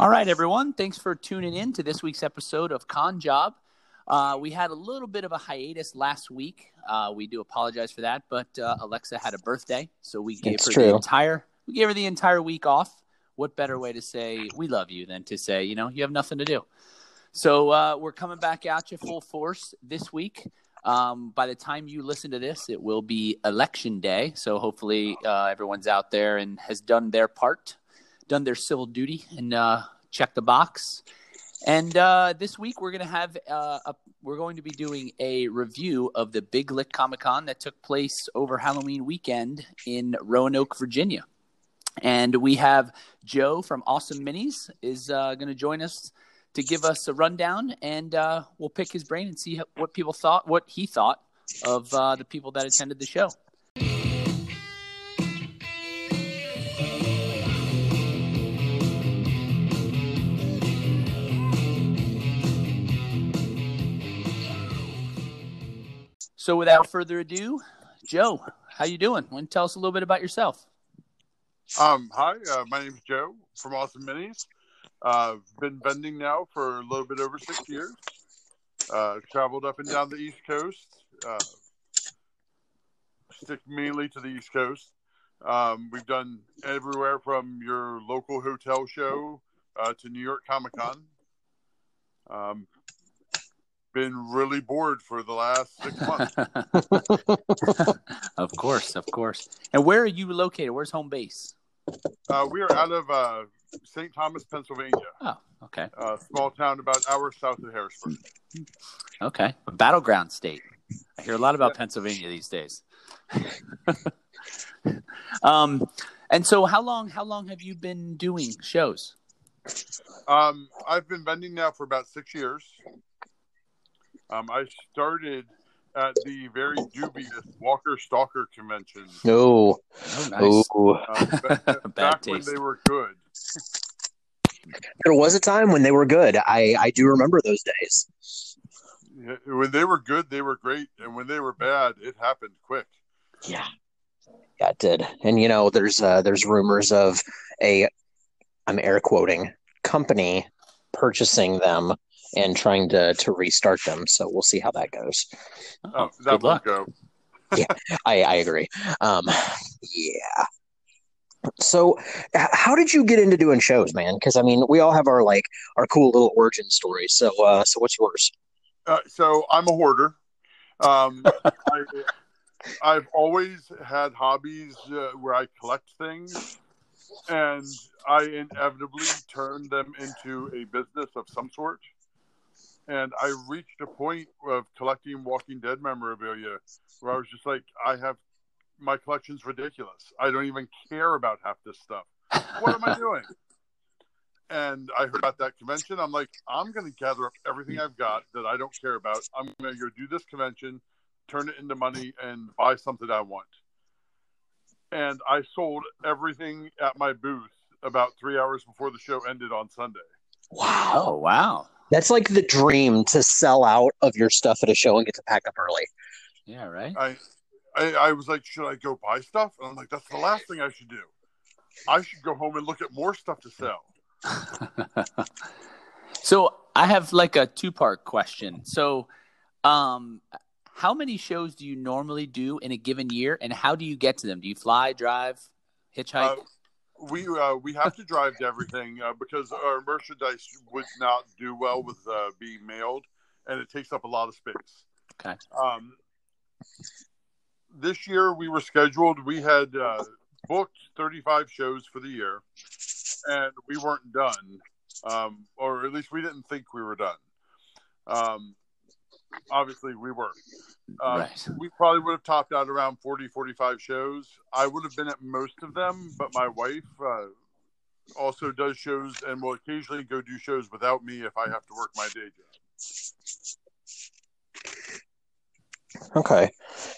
All right, everyone. Thanks for tuning in to this week's episode of Con Job. Uh, we had a little bit of a hiatus last week. Uh, we do apologize for that, but uh, Alexa had a birthday, so we gave It's her true. the entire we gave her the entire week off. What better way to say we love you than to say you know you have nothing to do? So uh, we're coming back at you full force this week. Um, by the time you listen to this, it will be election day. So hopefully uh, everyone's out there and has done their part, done their civil duty, and uh, checked the box. And uh, this week we're going to have uh, a, we're going to be doing a review of the Big Lick Comic Con that took place over Halloween weekend in Roanoke, Virginia. And we have Joe from Awesome Minis is uh, going to join us to give us a rundown, and uh, we'll pick his brain and see what people thought, what he thought of uh, the people that attended the show. So, without further ado, Joe, how you doing? Want to tell us a little bit about yourself? Um, hi, uh, my is Joe from Awesome Minis. I've uh, been vending now for a little bit over six years. Uh, traveled up and down the East Coast. Uh, stick mainly to the East Coast. Um, we've done everywhere from your local hotel show uh, to New York Comic Con. Um, been really bored for the last six months. of course, of course. And where are you located? Where's home base? Uh, we are out of uh, St. Thomas, Pennsylvania, Oh, okay, a small town about hours south of Harrisburg. okay. A battleground state. I hear a lot about Pennsylvania these days. um, and so how long? How long have you been doing shows? Um, I've been vending now for about six years. Um, I started at the very dubious Walker Stalker convention No, Oh, nice. oh. uh, ba- Bad back when they were good. There was a time when they were good. I I do remember those days. Yeah, When they were good, they were great, and when they were bad, it happened quick. Yeah, yeah, it did. And you know, there's uh, there's rumors of a, I'm air quoting, company purchasing them and trying to to restart them. So we'll see how that goes. Oh, that good would luck. go. I I agree. Um, yeah. So, how did you get into doing shows, man? Because I mean, we all have our like our cool little origin stories. So, uh, so what's yours? Uh, so I'm a hoarder. Um, I, I've always had hobbies uh, where I collect things, and I inevitably turned them into a business of some sort. And I reached a point of collecting Walking Dead memorabilia where I was just like, I have my collection's ridiculous. I don't even care about half this stuff. What am I doing? And I heard about that convention. I'm like, I'm going to gather up everything I've got that I don't care about. I'm going to go do this convention, turn it into money, and buy something I want. And I sold everything at my booth about three hours before the show ended on Sunday. Wow, Oh, wow. That's like the dream to sell out of your stuff at a show and get to pack up early. Yeah, right. I, I, I was like, should I go buy stuff? And I'm like, that's the last thing I should do. I should go home and look at more stuff to sell. so I have like a two part question. So, um, how many shows do you normally do in a given year, and how do you get to them? Do you fly, drive, hitchhike? Uh, we uh, we have to drive to everything uh, because our merchandise would not do well with uh, being mailed, and it takes up a lot of space. Okay. Um, this year we were scheduled. We had uh, booked 35 shows for the year, and we weren't done, um, or at least we didn't think we were done. Um, obviously, we weren't. Uh, right. we probably would have topped out around 40 45 shows i would have been at most of them but my wife uh, also does shows and will occasionally go do shows without me if i have to work my day job Okay,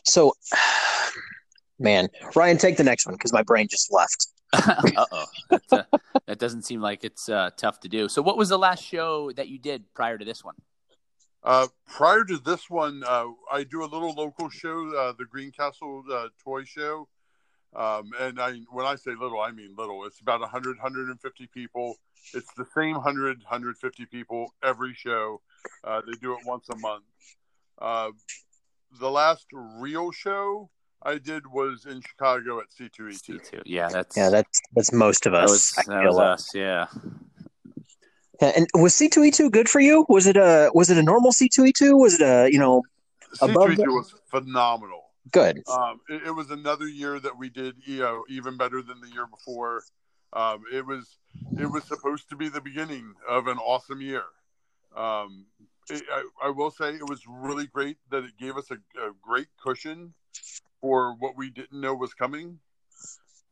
so, man, Ryan, take the next one because my brain just left. uh oh. That, uh, that doesn't seem like it's uh, tough to do. So, what was the last show that you did prior to this one? Uh, prior to this one uh, i do a little local show uh, the greencastle uh, toy show Um, and I, when I say little, I mean little. It's about 100, 150 people. It's the same 100, 150 people every show. Uh, they do it once a month. Uh, the last real show I did was in Chicago at C2E2. C2. Yeah, that's Yeah, that's that's most of that us. was that was us. Yeah. And was C two E two good for you? Was it a was it a normal C two E two? Was it a you know Above C2E2 the- was phenomenal. good? Um, it, it was another year that we did, you know, even better than the year before. Um, it was it was supposed to be the beginning of an awesome year. Um, it, I, I will say it was really great that it gave us a, a great cushion for what we didn't know was coming,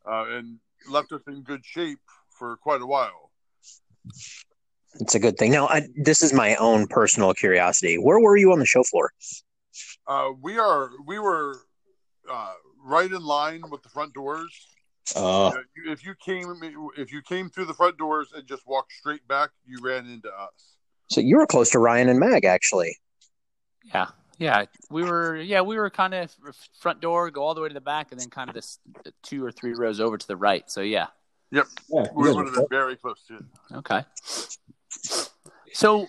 uh, and left us in good shape for quite a while. It's a good thing. Now, I, this is my own personal curiosity. Where were you on the show floor? Uh, we are we were uh, right in line with the front doors. Uh, if you came if you came through the front doors and just walked straight back, you ran into us. so you were close to Ryan and Mag, actually. Yeah. Yeah, we were. Yeah, we were kind of front door, go all the way to the back, and then kind of this two or three rows over to the right. So yeah, Yeah, We would have been very close to it. okay. So,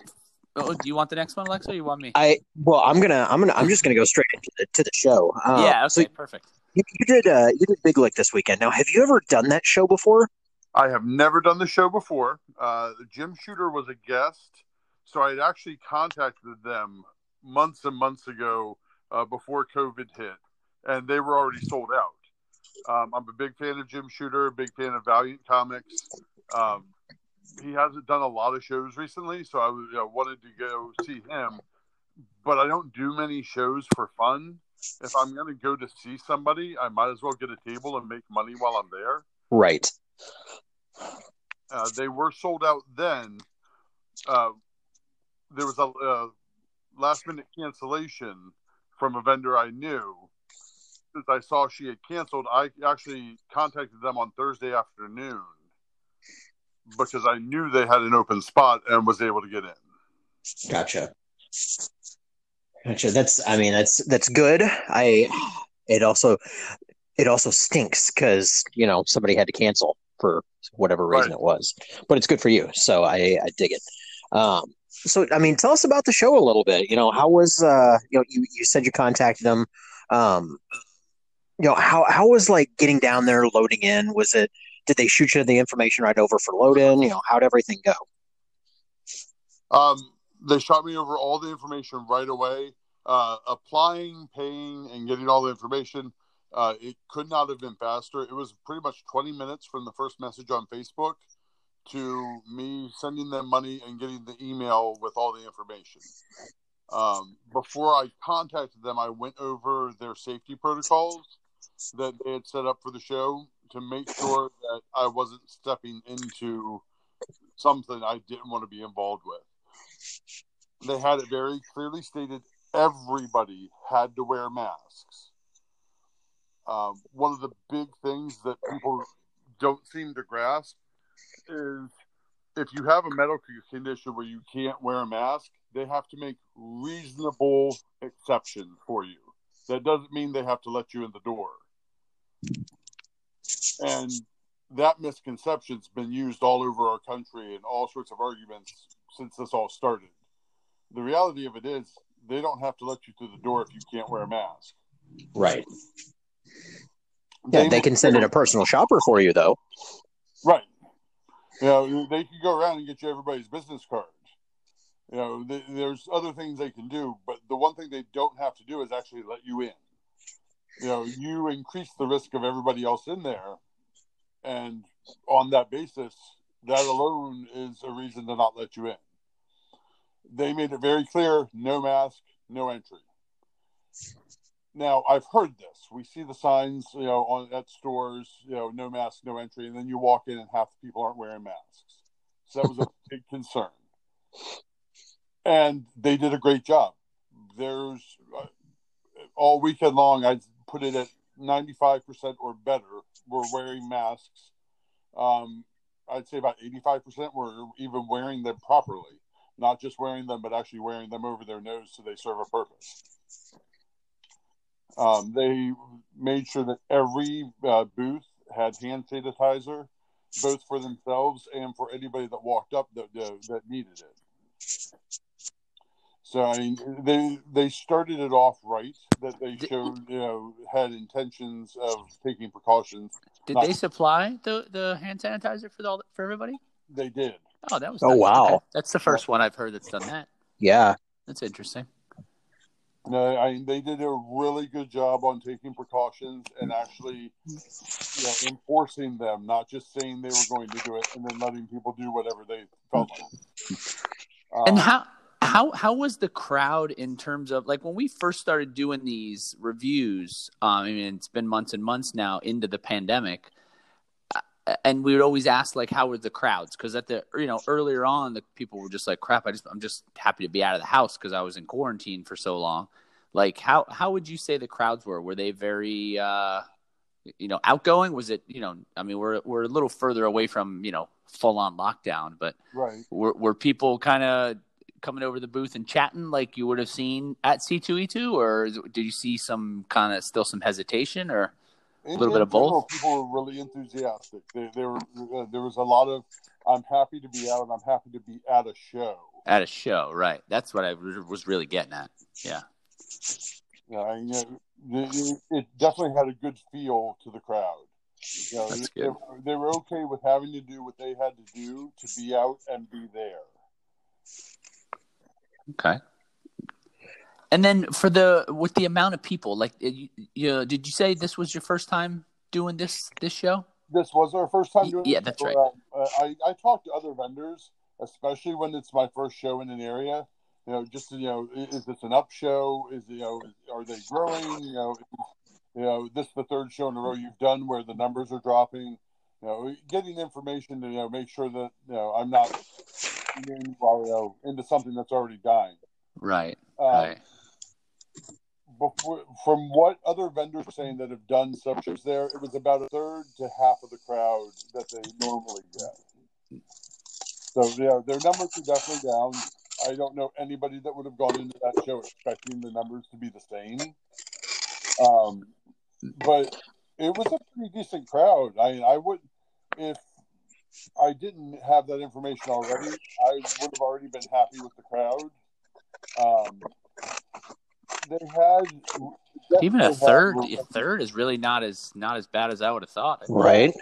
oh, do you want the next one, Alexa? Or you want me? I well, I'm gonna, I'm gonna, I'm just gonna go straight into the to the show. Uh, yeah. So perfect. you, you did, uh, you did Big Lick this weekend. Now, have you ever done that show before? I have never done the show before. Uh, Jim Shooter was a guest, so I had actually contacted them months and months ago uh, before COVID hit, and they were already sold out. Um, I'm a big fan of Jim Shooter, a big fan of Valiant Comics. Um, he hasn't done a lot of shows recently, so I you know, wanted to go see him. But I don't do many shows for fun. If I'm going to go to see somebody, I might as well get a table and make money while I'm there. Right. Uh, they were sold out then. Uh, there was a uh, last minute cancellation from a vendor I knew. Since I saw she had canceled, I actually contacted them on Thursday afternoon because I knew they had an open spot and was able to get in. Gotcha. Gotcha. That's, I mean, that's that's good. I. It also, it also stinks because you know somebody had to cancel for whatever reason Right. it was, but it's good for you. So I, I dig it. Um, so I mean, tell us about the show a little bit. You know, how was uh, you know, you you said you contacted them. Um, you know, how how was like getting down there, loading in? Was it? Did they shoot you the information right over for load in? You know, how'd everything go? Um, they shot me over all the information right away. Uh, applying, paying, and getting all the information. Uh, it could not have been faster. It was pretty much 20 minutes from the first message on Facebook to me sending them money and getting the email with all the information. Um, before I contacted them, I went over their safety protocols that they had set up for the show to make sure that I wasn't stepping into something I didn't want to be involved with. They had it very clearly stated everybody had to wear masks. Um, one of the big things that people don't seem to grasp is if you have a medical condition where you can't wear a mask, they have to make reasonable exceptions for you. That doesn't mean they have to let you in the door. And that misconception's been used all over our country in all sorts of arguments since this all started. The reality of it is they don't have to let you through the door if you can't wear a mask. Right. Yeah, they can send in a personal shopper for you, though. Right. You know, they can go around and get you everybody's business cards. You know, th there's other things they can do, but the one thing they don't have to do is actually let you in. You know, you increase the risk of everybody else in there, and on that basis, that alone is a reason to not let you in. They made it very clear: no mask, no entry. Now I've heard this. We see the signs, you know, on at stores, you know, no mask, no entry, and then you walk in and half the people aren't wearing masks. So that was a big concern, and they did a great job. There's uh, all weekend long. I put it at ninety five percent or better. Were wearing masks. Um, I'd say about eighty five percent were even wearing them properly, not just wearing them, but actually wearing them over their nose so they serve a purpose. Um, they made sure that every uh, booth had hand sanitizer, both for themselves and for anybody that walked up that that, that needed it. So I mean, they they started it off right. That they showed, you know, had intentions of taking precautions. Did Not- they supply the, the hand sanitizer for the, all for everybody? They did. Oh, that was Oh, nice. wow. Okay. That's the first one I've heard that's done that. Yeah. That's interesting. No, I mean, they did a really good job on taking precautions and actually you know, enforcing them, not just saying they were going to do it and then letting people do whatever they felt like. Um, And how how how was the crowd in terms of like when we first started doing these reviews? Um, I mean, it's been months and months now into the pandemic, uh, and we would always ask like, how were the crowds? Because at the you know earlier on, the people were just like, crap. I just I'm just happy to be out of the house because I was in quarantine for so long. Like, how how would you say the crowds were? Were they very uh, you know outgoing? Was it you know? I mean, we're we're a little further away from you know full on lockdown, but right. were, were people kind of coming over the booth and chatting like you would have seen at C2E2 or did you see some kind of still some hesitation or a little bit of both? People were really enthusiastic. They, they were, uh, there was a lot of, I'm happy to be out and I'm happy to be at a show. at a show right that's what i was really getting at yeah Yeah, I, you know, it, it definitely had a good feel to the crowd. You know, That's they, they were okay with having to do what they had to do to be out and be there. Okay and then for the with the amount of people like you, you did you say this was your first time doing this this show This was our first time doing yeah, that's so, right. uh, I, I talked to other vendors, especially when it's my first show in an area. You know, just you know, is this an up show? Is you know, are they growing? You know, you know, this is the third show in a row you've done where the numbers are dropping. You know, getting information to you know make sure that you know I'm not getting, well, you know, into something that's already dying. right Um, right before, from what other vendors are saying that have done subjects there, it was about a third to half of the crowd that they normally get. So yeah, their numbers are definitely down. I don't know anybody that would have gone into that show expecting the numbers to be the same. Um, but it was a pretty decent crowd. I I would if I didn't have that information already, I would have already been happy with the crowd. Um, they had even a definitely had- third a third is really not as not as bad as i would have thought Right.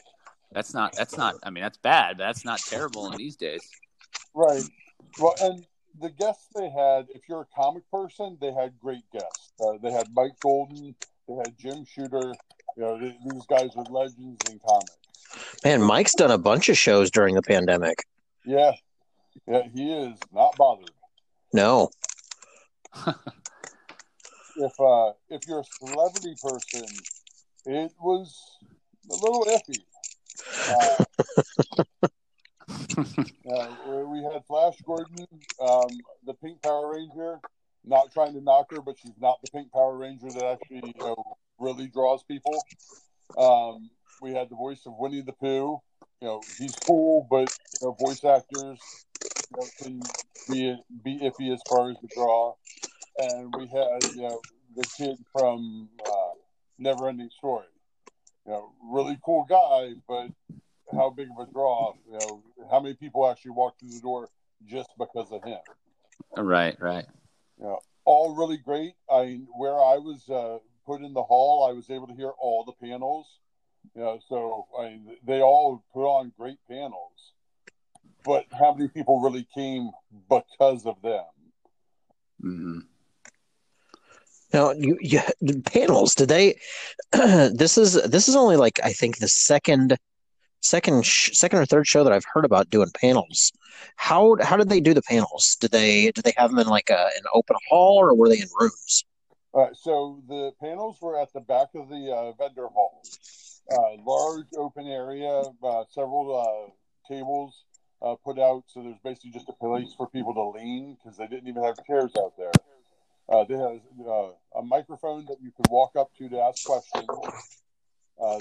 that's not that's not i mean that's bad but that's not terrible in these days Right. Well, and the guests they had, if you're a comic person, they had great guests. Uh, they had Mike Golden, they had Jim Shooter. You know, th- these guys are legends in comics. Man, Mike's done a bunch of shows during the pandemic. Yeah, yeah, he is not bothered. No. If uh, if you're a celebrity person, it was a little iffy. Uh, uh, we had Flash Gordon, um, the Pink Power Ranger. Not trying to knock her, but she's not the Pink Power Ranger that actually you know, really draws people. Um, we had the voice of Winnie the Pooh. You know, he's cool, but you know, voice actors you know, can be be iffy as far as the draw. And we had you know the kid from uh, Neverending Story. You know, really cool guy, but how big of a draw? You know, how many people actually walk through the door just because of him? right right Yeah, all really great. I where I was uh, put in the hall, I was able to hear all the panels. You know, so I, they all put on great panels. But how many people really came because of them? hmm Now, you, you the panels. Did they? this is this is only like I think the second, second, sh- second or third show that I've heard about doing panels. How how did they do the panels? Did they did they have them in like a an open hall or were they in rooms? All right, so the panels were at the back of the uh, vendor hall. Uh, large open area, uh, several uh, tables uh, put out, so there's basically just a place for people to lean because they didn't even have chairs out there. Uh, they had uh, a microphone that you could walk up to to ask questions.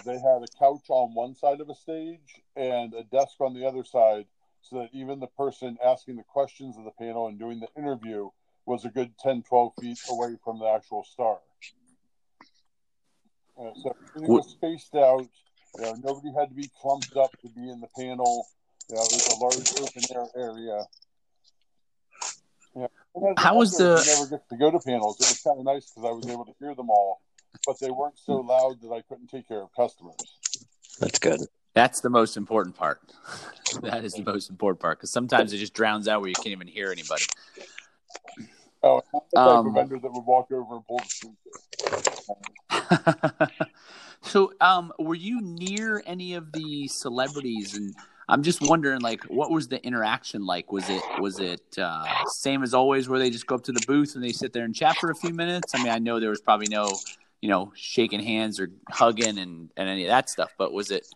They had a couch on one side of a stage and a desk on the other side, so that even the person asking the questions of the panel and doing the interview was a good 10, 12 feet away from the actual star. Uh, so everything was spaced out. You know, nobody had to be clumped up to be in the panel. You know, it was a large open air area. Yeah. How was the? I Never get to go to panels. It was kind of nice because I was able to hear them all, but they weren't so loud that I couldn't take care of customers. That's good. That's the most important part. that is the most important part because sometimes it just drowns out where you can't even hear anybody. Oh, I'm the type um, of vendor that would walk over and pull the so, um, were you near any of the celebrities? And I'm just wondering, like, what was the interaction like? Was it was it uh, same as always, where they just go up to the booth and they sit there and chat for a few minutes? I mean, I know there was probably no, you know, shaking hands or hugging and and any of that stuff, but was it?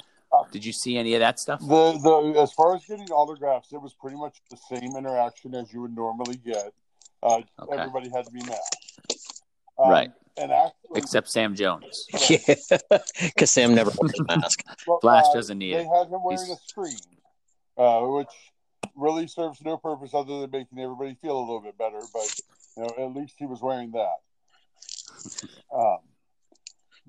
Did you see any of that stuff? The the as far as getting autographs, it was pretty much the same interaction as you would normally get. Uh, okay. Everybody had to be masked. Um, right. And actually, except Sam Jones. Yeah, because Sam never wears a mask. Flash uh, doesn't need they it. They had him wearing He's... a screen, uh, which really serves no purpose other than making everybody feel a little bit better. But you know, at least he was wearing that. Um,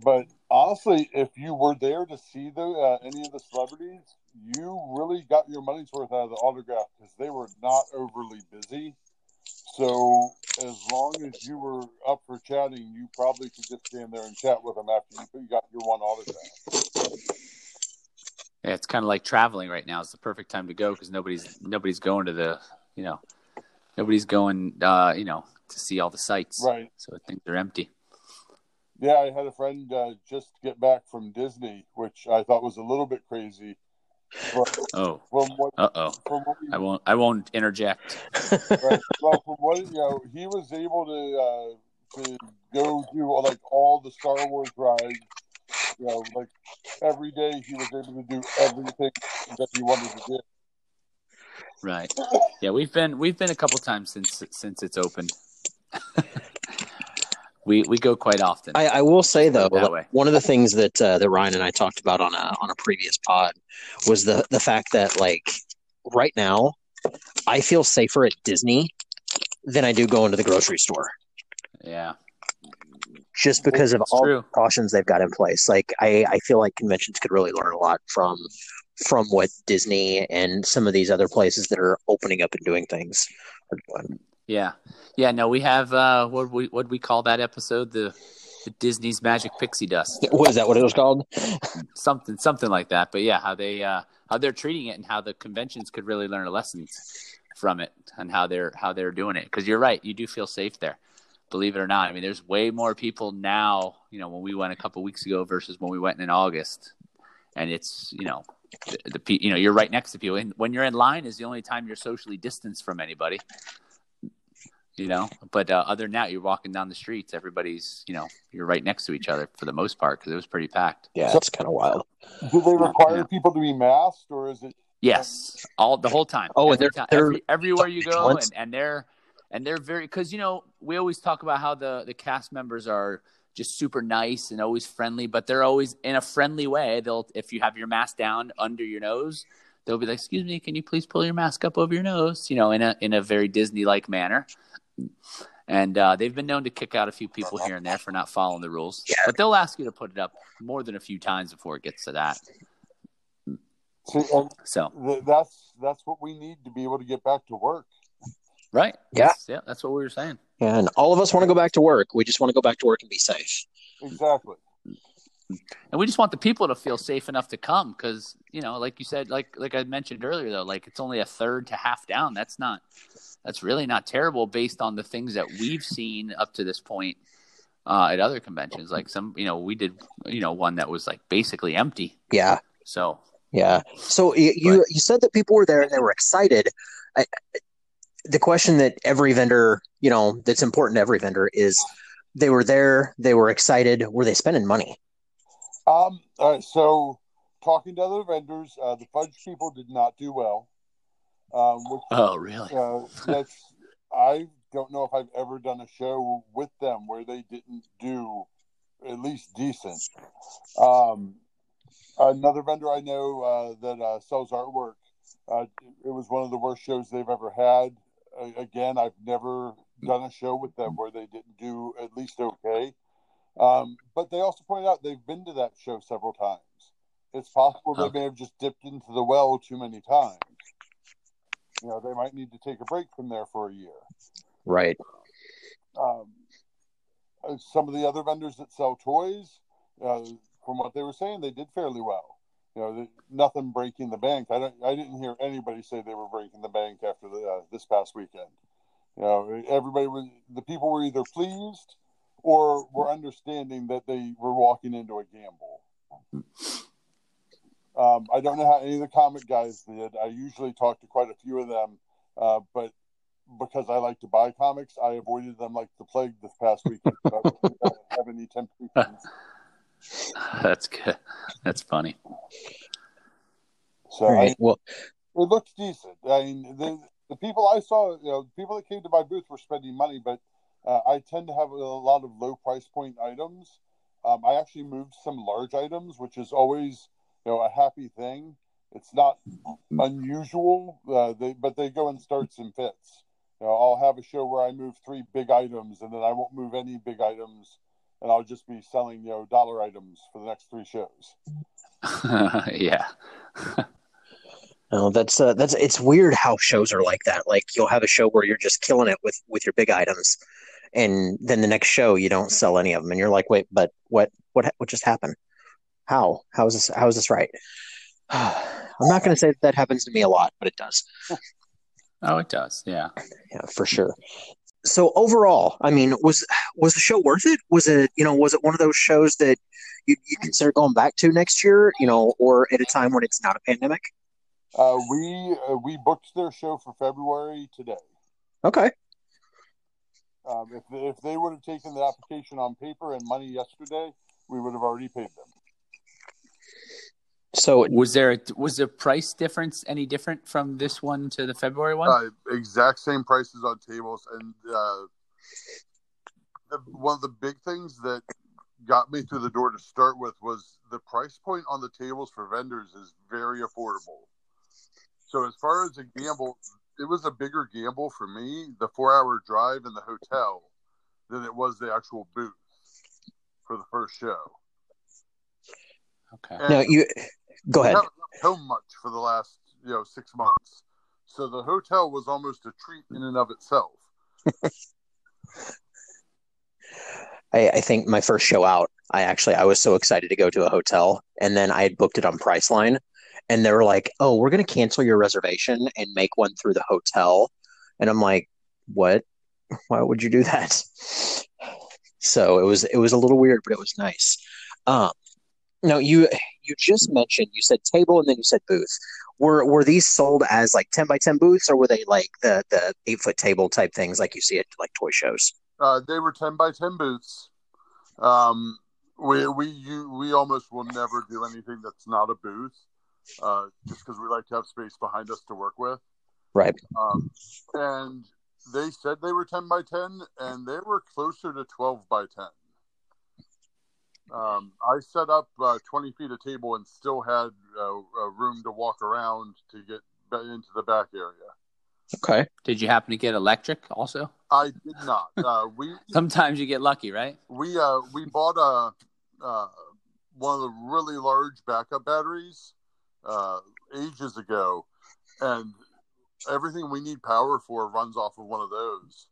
but honestly, if you were there to see the uh, any of the celebrities, you really got your money's worth out of the autograph because they were not overly busy. So as long as you were up for chatting, you probably could just stand there and chat with them after you got your one autograph. Yeah, it's kind of like traveling right now. It's the perfect time to go because nobody's nobody's going to the you know nobody's going uh, you know to see all the sites. Right. So I think they're empty. Yeah, I had a friend uh, just get back from Disney, which I thought was a little bit crazy oh. Uh oh. I won't. I won't interject. right. Well, from what you know, he was able to uh, to go do like all the Star Wars rides. You know, like every day he was able to do everything that he wanted to do. Right. Yeah, we've been we've been a couple times since since it's opened. we we go quite often. I, I will say though, one of the things that uh, that Ryan and I talked about on a on a previous pod was the the fact that like right now, I feel safer at Disney than I do going to the grocery store. Yeah. Just because of all true. the precautions they've got in place, like I, I feel like conventions could really learn a lot from from what Disney and some of these other places that are opening up and doing things are doing. Yeah, yeah. No, we have uh, what we what we call that episode the the Disney's Magic Pixie Dust. Was that what it was called? something something like that. But yeah, how they uh, how they're treating it and how the conventions could really learn lessons from it and how they're how they're doing it. Because you're right, you do feel safe there. Believe it or not, I mean, there's way more people now. You know, when we went a couple weeks ago versus when we went in August, and it's you know the, the you know you're right next to people. And when you're in line is the only time you're socially distanced from anybody you know. But uh, other than that, you're walking down the streets, everybody's, you know, you're right next to each other for the most part because it was pretty packed. Yeah, so, it's kind of wild. Do they require yeah. people to be masked, or is it? Yes, all the whole time. Oh, they're, time, they're every, everywhere you go, and, and they're and they're very because you know we always talk about how the the cast members are just super nice and always friendly, but they're always in a friendly way. They'll if you have your mask down under your nose, they'll be like, "Excuse me, can you please pull your mask up over your nose?" You know, in a in a very Disney like manner and uh, they've been known to kick out a few people here and there for not following the rules. Yeah. But they'll ask you to put it up more than a few times before it gets to that. See, so that's that's what we need to be able to get back to work. Right. Yeah. That's, yeah. That's what we were saying. Yeah, and all of us want to go back to work. We just want to go back to work and be safe. Exactly. And we just want the people to feel safe enough to come because you know, like you said, like like I mentioned earlier, though, like it's only a third to half down. That's not that's really not terrible based on the things that we've seen up to this point uh, at other conventions. Like some, you know, we did, you know, one that was like basically empty. Yeah. So. Yeah. So you you, you said that people were there and they were excited. I, the question that every vendor, you know, that's important to every vendor is they were there, they were excited. Were they spending money? Um. All right. So talking to other vendors, uh, the fudge people did not do well. Um, which, oh, really? Uh, that's I don't know if I've ever done a show with them where they didn't do at least decent. Um, another vendor I know uh, that uh, sells artwork. Uh, it was one of the worst shows they've ever had. again, I've never done a show with them where they didn't do at least okay. Um, but they also pointed out they've been to that show several times. It's possible they may have just dipped into the well too many times. You know, they might need to take a break from there for a year. Right. Um, some of the other vendors that sell toys, uh, from what they were saying, they did fairly well. You know, nothing breaking the bank. I don't. I didn't hear anybody say they were breaking the bank after the uh, this past weekend. You know, everybody was. The people were either pleased or were understanding that they were walking into a gamble. Um, I don't know how any of the comic guys did. I usually talk to quite a few of them, uh, but because I like to buy comics, I avoided them like the plague this past weekend. I didn't have any temptations. That's good. That's funny. So All I. Well, it looks decent. I mean, the the people I saw, you know, the people that came to my booth were spending money, but uh, I tend to have a lot of low price point items. Um, I actually moved some large items, which is always, you know, a happy thing. It's not unusual, uh, they, but they go in starts and fits. You know, I'll have a show where I move three big items, and then I won't move any big items, and I'll just be selling, you know, dollar items for the next three shows. yeah. no, that's uh, that's it's weird how shows are like that. Like you'll have a show where you're just killing it with with your big items, and then the next show you don't sell any of them, and you're like, wait, but what what what just happened? How how is this how is this right? I'm not going to say that, that happens to me a lot, but it does. Oh, it does. Yeah. yeah, for sure. So overall, I mean, was was the show worth it? Was it you know was it one of those shows that you you consider going back to next year? You know, or at a time when it's not a pandemic? Uh, we uh, we booked their show for February today. Okay, Um, if they, if they would have taken the application on paper and money yesterday, we would have already paid them. so Was there a, was the price difference any different from this one to the February one? Uh, exact same prices on tables, and uh, the, one of the big things that got me through the door to start with was the price point on the tables for vendors is very affordable. So as far as a gamble, it was a bigger gamble for me the four hour drive in the hotel than it was the actual booth for the first show. okay. And now you go we ahead. haven't left home much for the last you know six months, so the hotel was almost a treat in and of itself. I, I think my first show out, I actually I was so excited to go to a hotel, and then I had booked it on Priceline, and they were like, "Oh, we're going to cancel your reservation and make one through the hotel," and I'm like, "What? Why would you do that?" So it was it was a little weird, but it was nice. Um, no, you you just mentioned you said table and then you said booth. Were were these sold as like ten by ten booths, or were they like the the eight foot table type things like you see at like toy shows? Uh, they were ten by ten booths. Um, we we you, we almost will never do anything that's not a booth, uh, just because we like to have space behind us to work with. Right. Um, and they said they were ten by ten, and they were closer to twelve by ten. Um, I set up uh, twenty feet of table and still had uh, uh, room to walk around to get into the back area. Okay. Did you happen to get electric also? I did not. Uh, we Sometimes you get lucky, right? we uh we bought a uh one of the really large backup batteries uh ages ago and everything we need power for runs off of one of those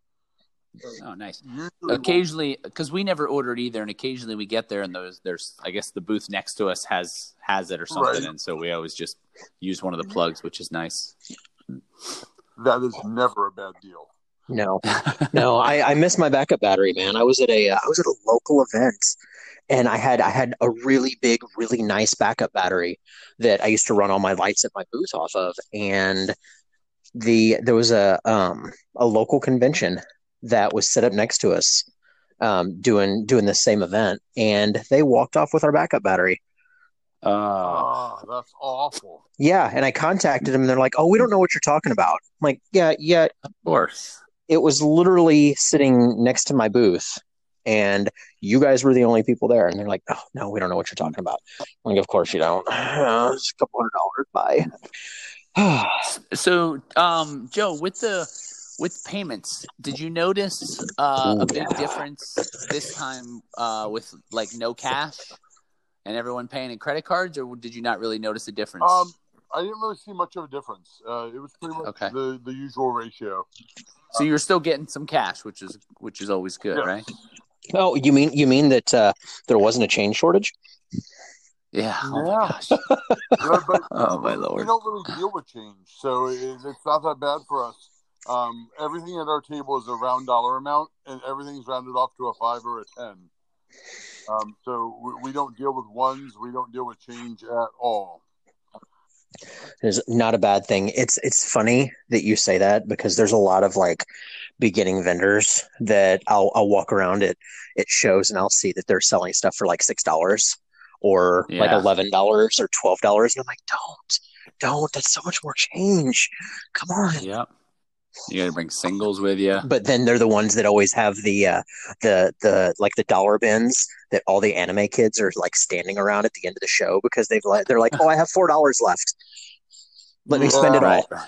Oh, nice. usually Occasionally, because we never ordered either, and occasionally we get there and those there's I guess the booth next to us has has it or something, Right. and so we always just use one of the plugs, which is nice. that is never a bad deal No, no, I, I missed my backup battery, man. I was at a uh, I was at a local event, and I had I had a really big, really nice backup battery that I used to run all my lights at my booth off of. And the there was a um a local convention that was set up next to us, um doing doing the same event, and they walked off with our backup battery. Oh, oh that's awful Yeah, and I contacted them, and they're like, "Oh, we don't know what you're talking about." I'm like, yeah, yeah, of course. It was literally sitting next to my booth and you guys were the only people there. And they're like oh no we don't know what you're talking about. I'm like of course you don't. It's a couple hundred dollars bye. So, um, Joe, with the with payments, did you notice uh, a big difference this time uh, with like no cash and everyone paying in credit cards, or did you not really notice a difference? Um, I didn't really see much of a difference. Uh, it was pretty much Okay. the, the usual ratio. so you're still getting some cash, which is which is always good, Yes. right? Oh, you mean you mean that uh, there wasn't a change shortage? Yeah. Oh my Yeah. gosh. Yeah, but Oh my we lord. don't really deal with change, so it, it's not that bad for us. Um, everything at our table is a round dollar amount, and everything's rounded off to a five or a ten. Um, so we, we don't deal with ones. We don't deal with change at all. Is not a bad thing. It's it's funny that you say that because there's a lot of like beginning vendors that I'll I'll walk around at at shows and I'll see that they're selling stuff for like six dollars or like eleven dollars or twelve dollars, and I'm like, don't, don't. That's so much more change. Come on. Yep. You got to bring singles with you. But then they're the ones that always have the uh, the the like the dollar bins that all the anime kids are like standing around at the end of the show because they've like they're like, oh, I have four dollars left. Let me spend it all.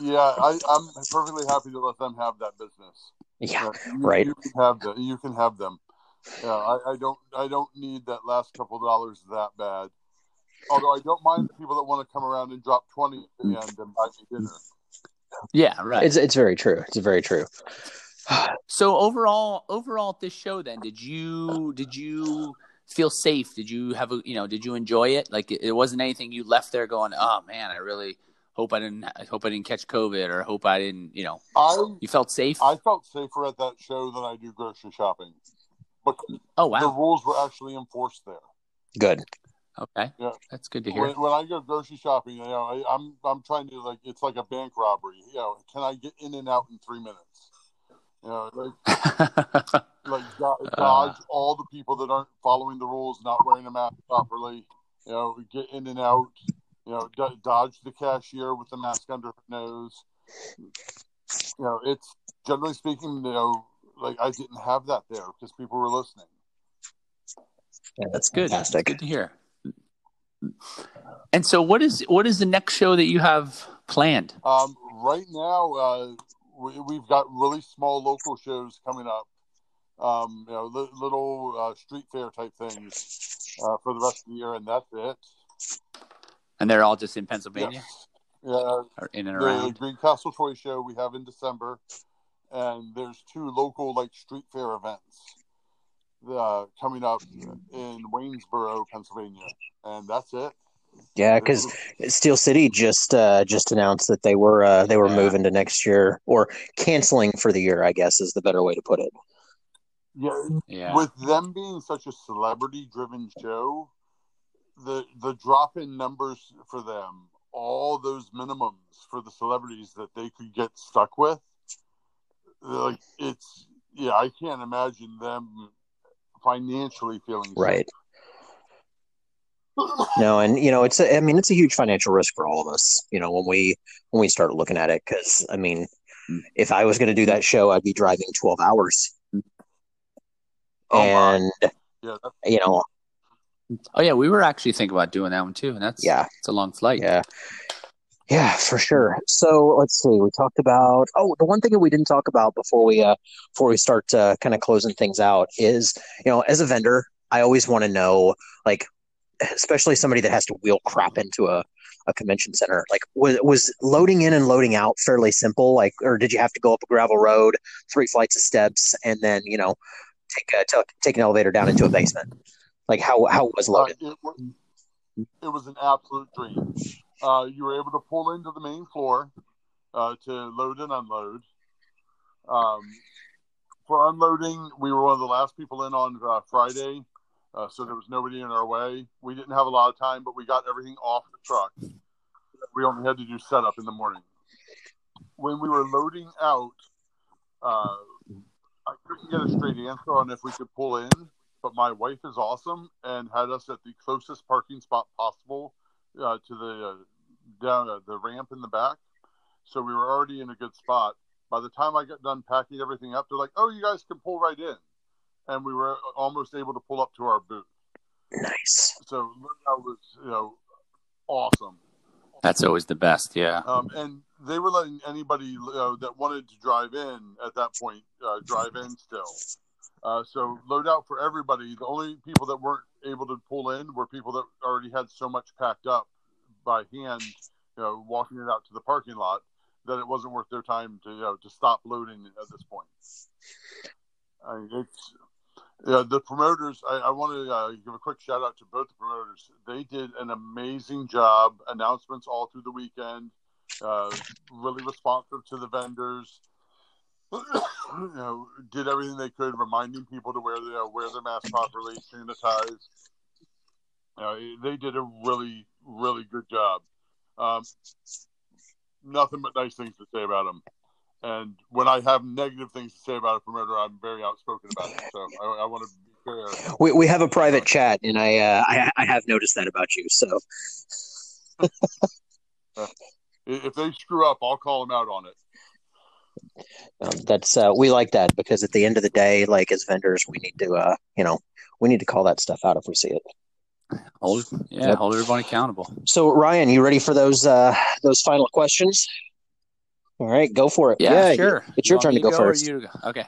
Yeah, I, I'm perfectly happy to let them have that business. Yeah, Uh, you, right. You can have them. You can have them. Yeah, I, I don't. I don't need that last couple dollars that bad. Although I don't mind the people that want to come around and drop twenty at the end and buy me dinner. Yeah, right. It's it's very true. It's very true. So overall, overall at this show, then did you did you feel safe? Did you have a you know did you enjoy it? Like it, it wasn't anything you left there going, oh man, I really hope I didn't I hope I didn't catch COVID or hope I didn't you know I you felt safe. I felt safer at that show than I do grocery shopping because oh the rules were actually enforced there. Good. Okay, Yeah. that's good to hear. When, when I go grocery shopping, you know, I, I'm I'm trying to like it's like a bank robbery. You know, can I get in and out in three minutes? You know, like like do- uh. dodge all the people that aren't following the rules, not wearing a mask properly. You know, get in and out. You know, do- dodge the cashier with the mask under her nose. You know, it's generally speaking, you know, like I didn't have that there because people were listening. Yeah, That's good. That's Fantastic. good to hear. And so, what is what is the next show that you have planned? Um, right now, uh, we, we've got really small local shows coming up. Um, you know, li- little uh, street fair type things uh, for the rest of the year, and that's it. And they're all just in Pennsylvania Yes. Yeah, or in and the around. Greencastle Toy Show we have in December, and there's two local like street fair events uh, coming up in Waynesboro, Pennsylvania, and that's it. Yeah, because Steel City just uh, just announced that they were uh, they were Yeah. moving to next year or canceling for the year. I guess is the better way to put it. yeah, Yeah, with them being such a celebrity driven show the the drop in numbers for them all those minimums for the celebrities that they could get stuck with like it's yeah i can't imagine them financially feeling Right. No, and you know it's a, I mean it's a huge financial risk for all of us. You know when we when we start looking at it because I mean Mm. if I was going to do that show I'd be driving twelve hours, Oh, and yeah you know Oh yeah, we were actually thinking about doing that one too, and that's yeah it's a long flight. Yeah. Yeah, for sure. So let's see. We talked about oh, the one thing that we didn't talk about before we uh before we start uh, kind of closing things out is you know as a vendor I always want to know like especially somebody that has to wheel crap into a, a convention center like was was loading in and loading out fairly simple like or did you have to go up a gravel road three flights of steps and then you know take a t- take an elevator down into a basement like how how was uh, loaded it, wa- it was an absolute dream uh, you were able to pull into the main floor uh, to load and unload um, for unloading we were one of the last people in on uh, friday uh, so there was nobody in our way. We didn't have a lot of time, but we got everything off the truck. We only had to do setup in the morning. When we were loading out, uh, I couldn't get a straight answer on if we could pull in, but my wife is awesome and had us at the closest parking spot possible uh, to the uh, down uh, the ramp in the back. So we were already in a good spot. By the time I got done packing everything up, they're like, "Oh, you guys can pull right in." and we were almost able to pull up to our booth. nice So that was you know awesome, That's always the best. Yeah. Um, and they were letting anybody uh, that wanted to drive in at that point uh, drive in still. Uh, so load out for everybody. The only people that weren't able to pull in were people that already had so much packed up by hand, you know, walking it out to the parking lot that it wasn't worth their time to you know to stop loading at this point. I mean, it's yeah, the promoters. I, I want to uh, give a quick shout out to both the promoters. They did an amazing job. Announcements all through the weekend. Uh, really responsive to the vendors. You know, did everything they could, reminding people to wear their wear their mask properly, sanitize. You know, they did a really, really good job. Um, nothing but nice things to say about them. And when I have negative things to say about a promoter, I'm very outspoken about it. So I, I want to be fair. We we have a private chat, and I uh, I, I have noticed that about you. So if they screw up, I'll call them out on it. Um, that's uh, we like that because at the end of the day, like as vendors, we need to uh, you know we need to call that stuff out if we see it. Hold, yeah, Yep. hold everyone accountable. So Ryan, you ready for those uh, those final questions? All right, go for it. Yeah, sure. it's your You turn to go or first. you to go? Okay.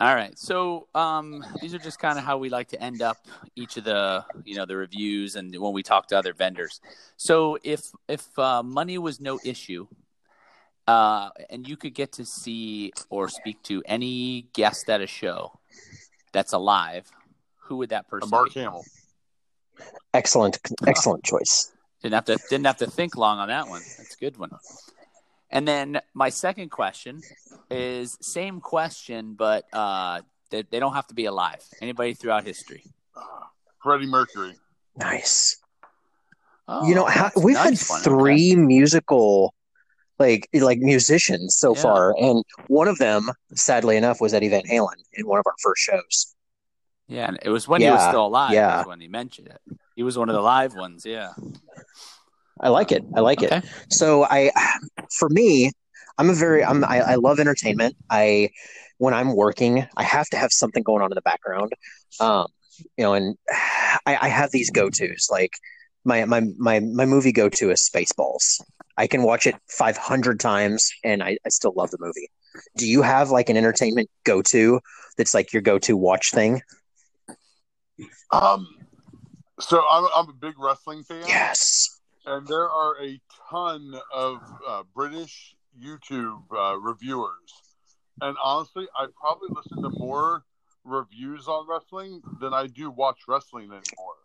All right. So um, these are just kind of how we like to end up each of the you know the reviews and when we talk to other vendors. So if if uh, money was no issue, uh, and you could get to see or speak to any guest at a show that's alive, who would that person Mark be? Hamill. Excellent, excellent choice. Didn't have to didn't have to think long on that one. That's a good one. And then my second question is same question, but uh, they, they don't have to be alive. Anybody throughout history. Uh, Freddie Mercury. Nice. Oh, you know, how, we've nice had three musical, like like musicians so Yeah. far, and one of them, sadly enough, was Eddie Van Halen in one of our first shows. Yeah, and it was when he was still alive. yeah. when he mentioned it. He was one of the live ones. Yeah. I like it. I like it. So I, for me, I'm a very I'm I, I love entertainment. I when I'm working, I have to have something going on in the background. Um, you know, and I, I have these go tos. Like my my my my movie go to is Spaceballs. I can watch it 500 times and I, I still love the movie. Do you have like an entertainment go to that's like your go to watch thing? Um, so I'm, I'm a big wrestling fan. Yes. and there are a ton of uh, British YouTube uh, reviewers. And honestly, I probably listen to more reviews on wrestling than I do watch wrestling anymore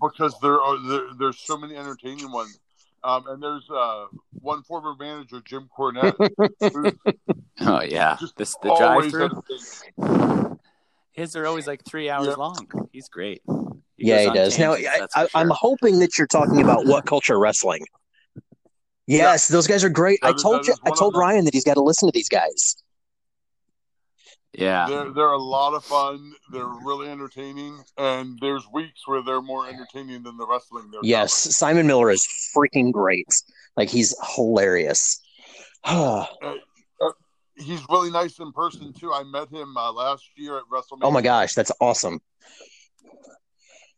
because there are there, there's so many entertaining ones. Um, and there's uh, one former manager, Jim Cornette, Oh yeah. This the drive through. His are always like three hours Yep. long. He's great. yeah, he on does. Now, I, that's for I, I'm sure. hoping that you're talking about WhatCulture Wrestling. Yes, those guys are great. I told that you, I told. Ryan that he's got to listen to these guys. Yeah. They're, they're a lot of fun. They're really entertaining. And there's weeks where they're more entertaining than the wrestling. They're Yes, Simon Miller is freaking great. Like he's hilarious. oh covering. Uh, he's really nice in person too. I met him uh, last year at WrestleMania. Oh my gosh, that's awesome.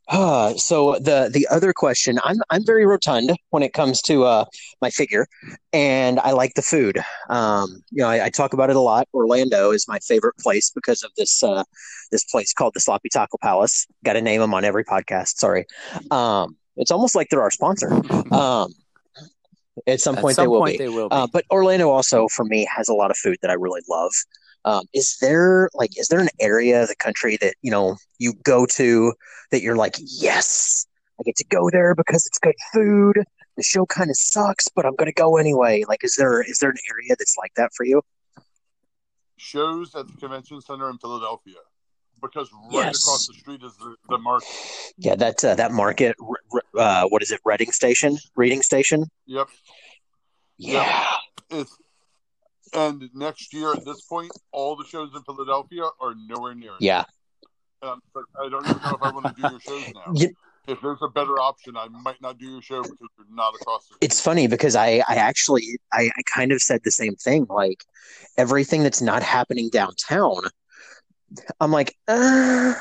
Ah, so the the other question, I'm I'm very rotund when it comes to uh my figure, and I like the food. Um, you know, I, I talk about it a lot. Orlando is my favorite place because of this uh this place called the Sloppy Taco Palace. Got to name them on every podcast. Sorry. Um, it's almost like they're our sponsor. Um, at some At point some they will point they will be. Uh, but Orlando also, for me, has a lot of food that I really love. Um, is there like, is there an area of the country that you know you go to that you're like, yes, I get to go there because it's good food. The show kind of sucks, but I'm gonna go anyway. Like, is there is there an area that's like that for you? Shows at the convention center in Philadelphia because right Yes. across the street is the, the market. Yeah, that uh, that market. Uh, what is it? Reading Station, Reading Station. Yep. Yeah, It's and next year at this point, all the shows in Philadelphia are nowhere near it. yeah. Um, I don't even know if I want to do your shows now. You- If there's a better option, I might not do your show because you're not across the street. it's funny because I, I actually I, I kind of said the same thing. Like everything that's not happening downtown, I'm like, uh,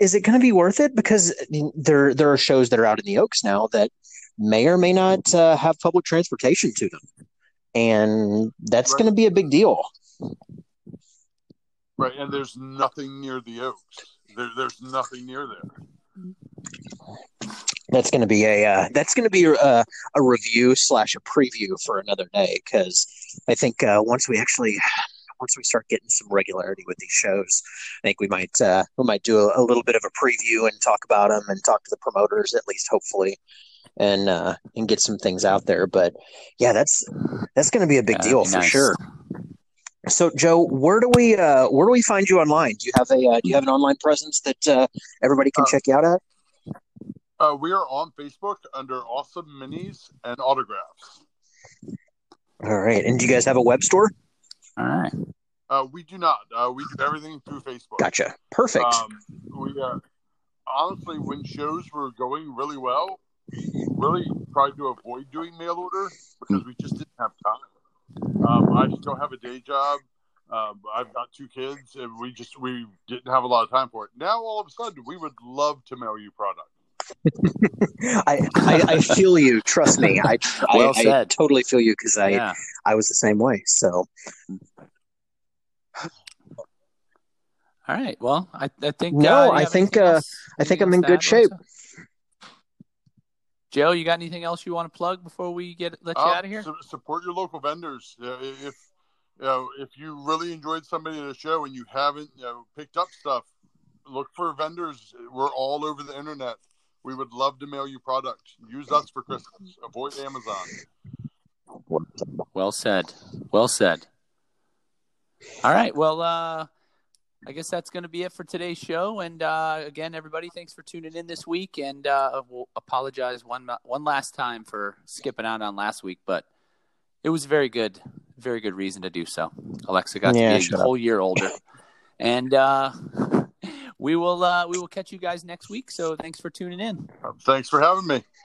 is it going to be worth it? Because there there are shows that are out in the Oaks now that may or may not uh, have public transportation to them, and that's Right. going to be a big deal. Right, and there's nothing near the Oaks. There, there's nothing near there. That's going to be a uh, that's going to be a, a review slash a preview for another day because I think uh, once we actually once we start getting some regularity with these shows, I think we might uh, we might do a, a little bit of a preview and talk about them and talk to the promoters at least hopefully and uh, and get some things out there. But yeah, that's that's going to be a big Yeah, deal that'd be for nice. sure. So Joe, where do we uh, where do we find you online? Do you have a uh, do you have an online presence that uh, everybody can Uh, check you out at? Uh, we are on Facebook under Awesome Minis and Autographs. All right, and do you guys have a web store? All right. Uh, we do not. Uh, we do everything through Facebook. Gotcha. Perfect. Um, we uh, honestly, when shows were going really well, we really tried to avoid doing mail order because we just didn't have time. Um, I still have a day job. Um, I've got two kids, and we just we didn't have a lot of time for it. Now, all of a sudden, we would love to mail you product. I, I I feel you. Trust me. I Well I, I totally feel you because I yeah. I was the same way. So All right. Well, I, I think. No, uh, I think, uh, I think I'm in good shape. Melissa? Joe, you got anything else you want to plug before we get let you Um, out of here? su- support your local vendors. Uh, if you know, if you really enjoyed somebody at a show and you haven't you know, picked up stuff, look for vendors. We're all over the internet. We would love to mail you product. Use us for Christmas. Avoid Amazon. Well said. Well said. All right. Well, uh, I guess that's going to be it for today's show. And uh, again, everybody, thanks for tuning in this week. And uh, we'll apologize one one last time for skipping out on last week, but it was very good, very good reason to do so. Alexa got Yeah, to be a whole year older, and uh, we will uh, we will catch you guys next week. So thanks for tuning in. Thanks for having me.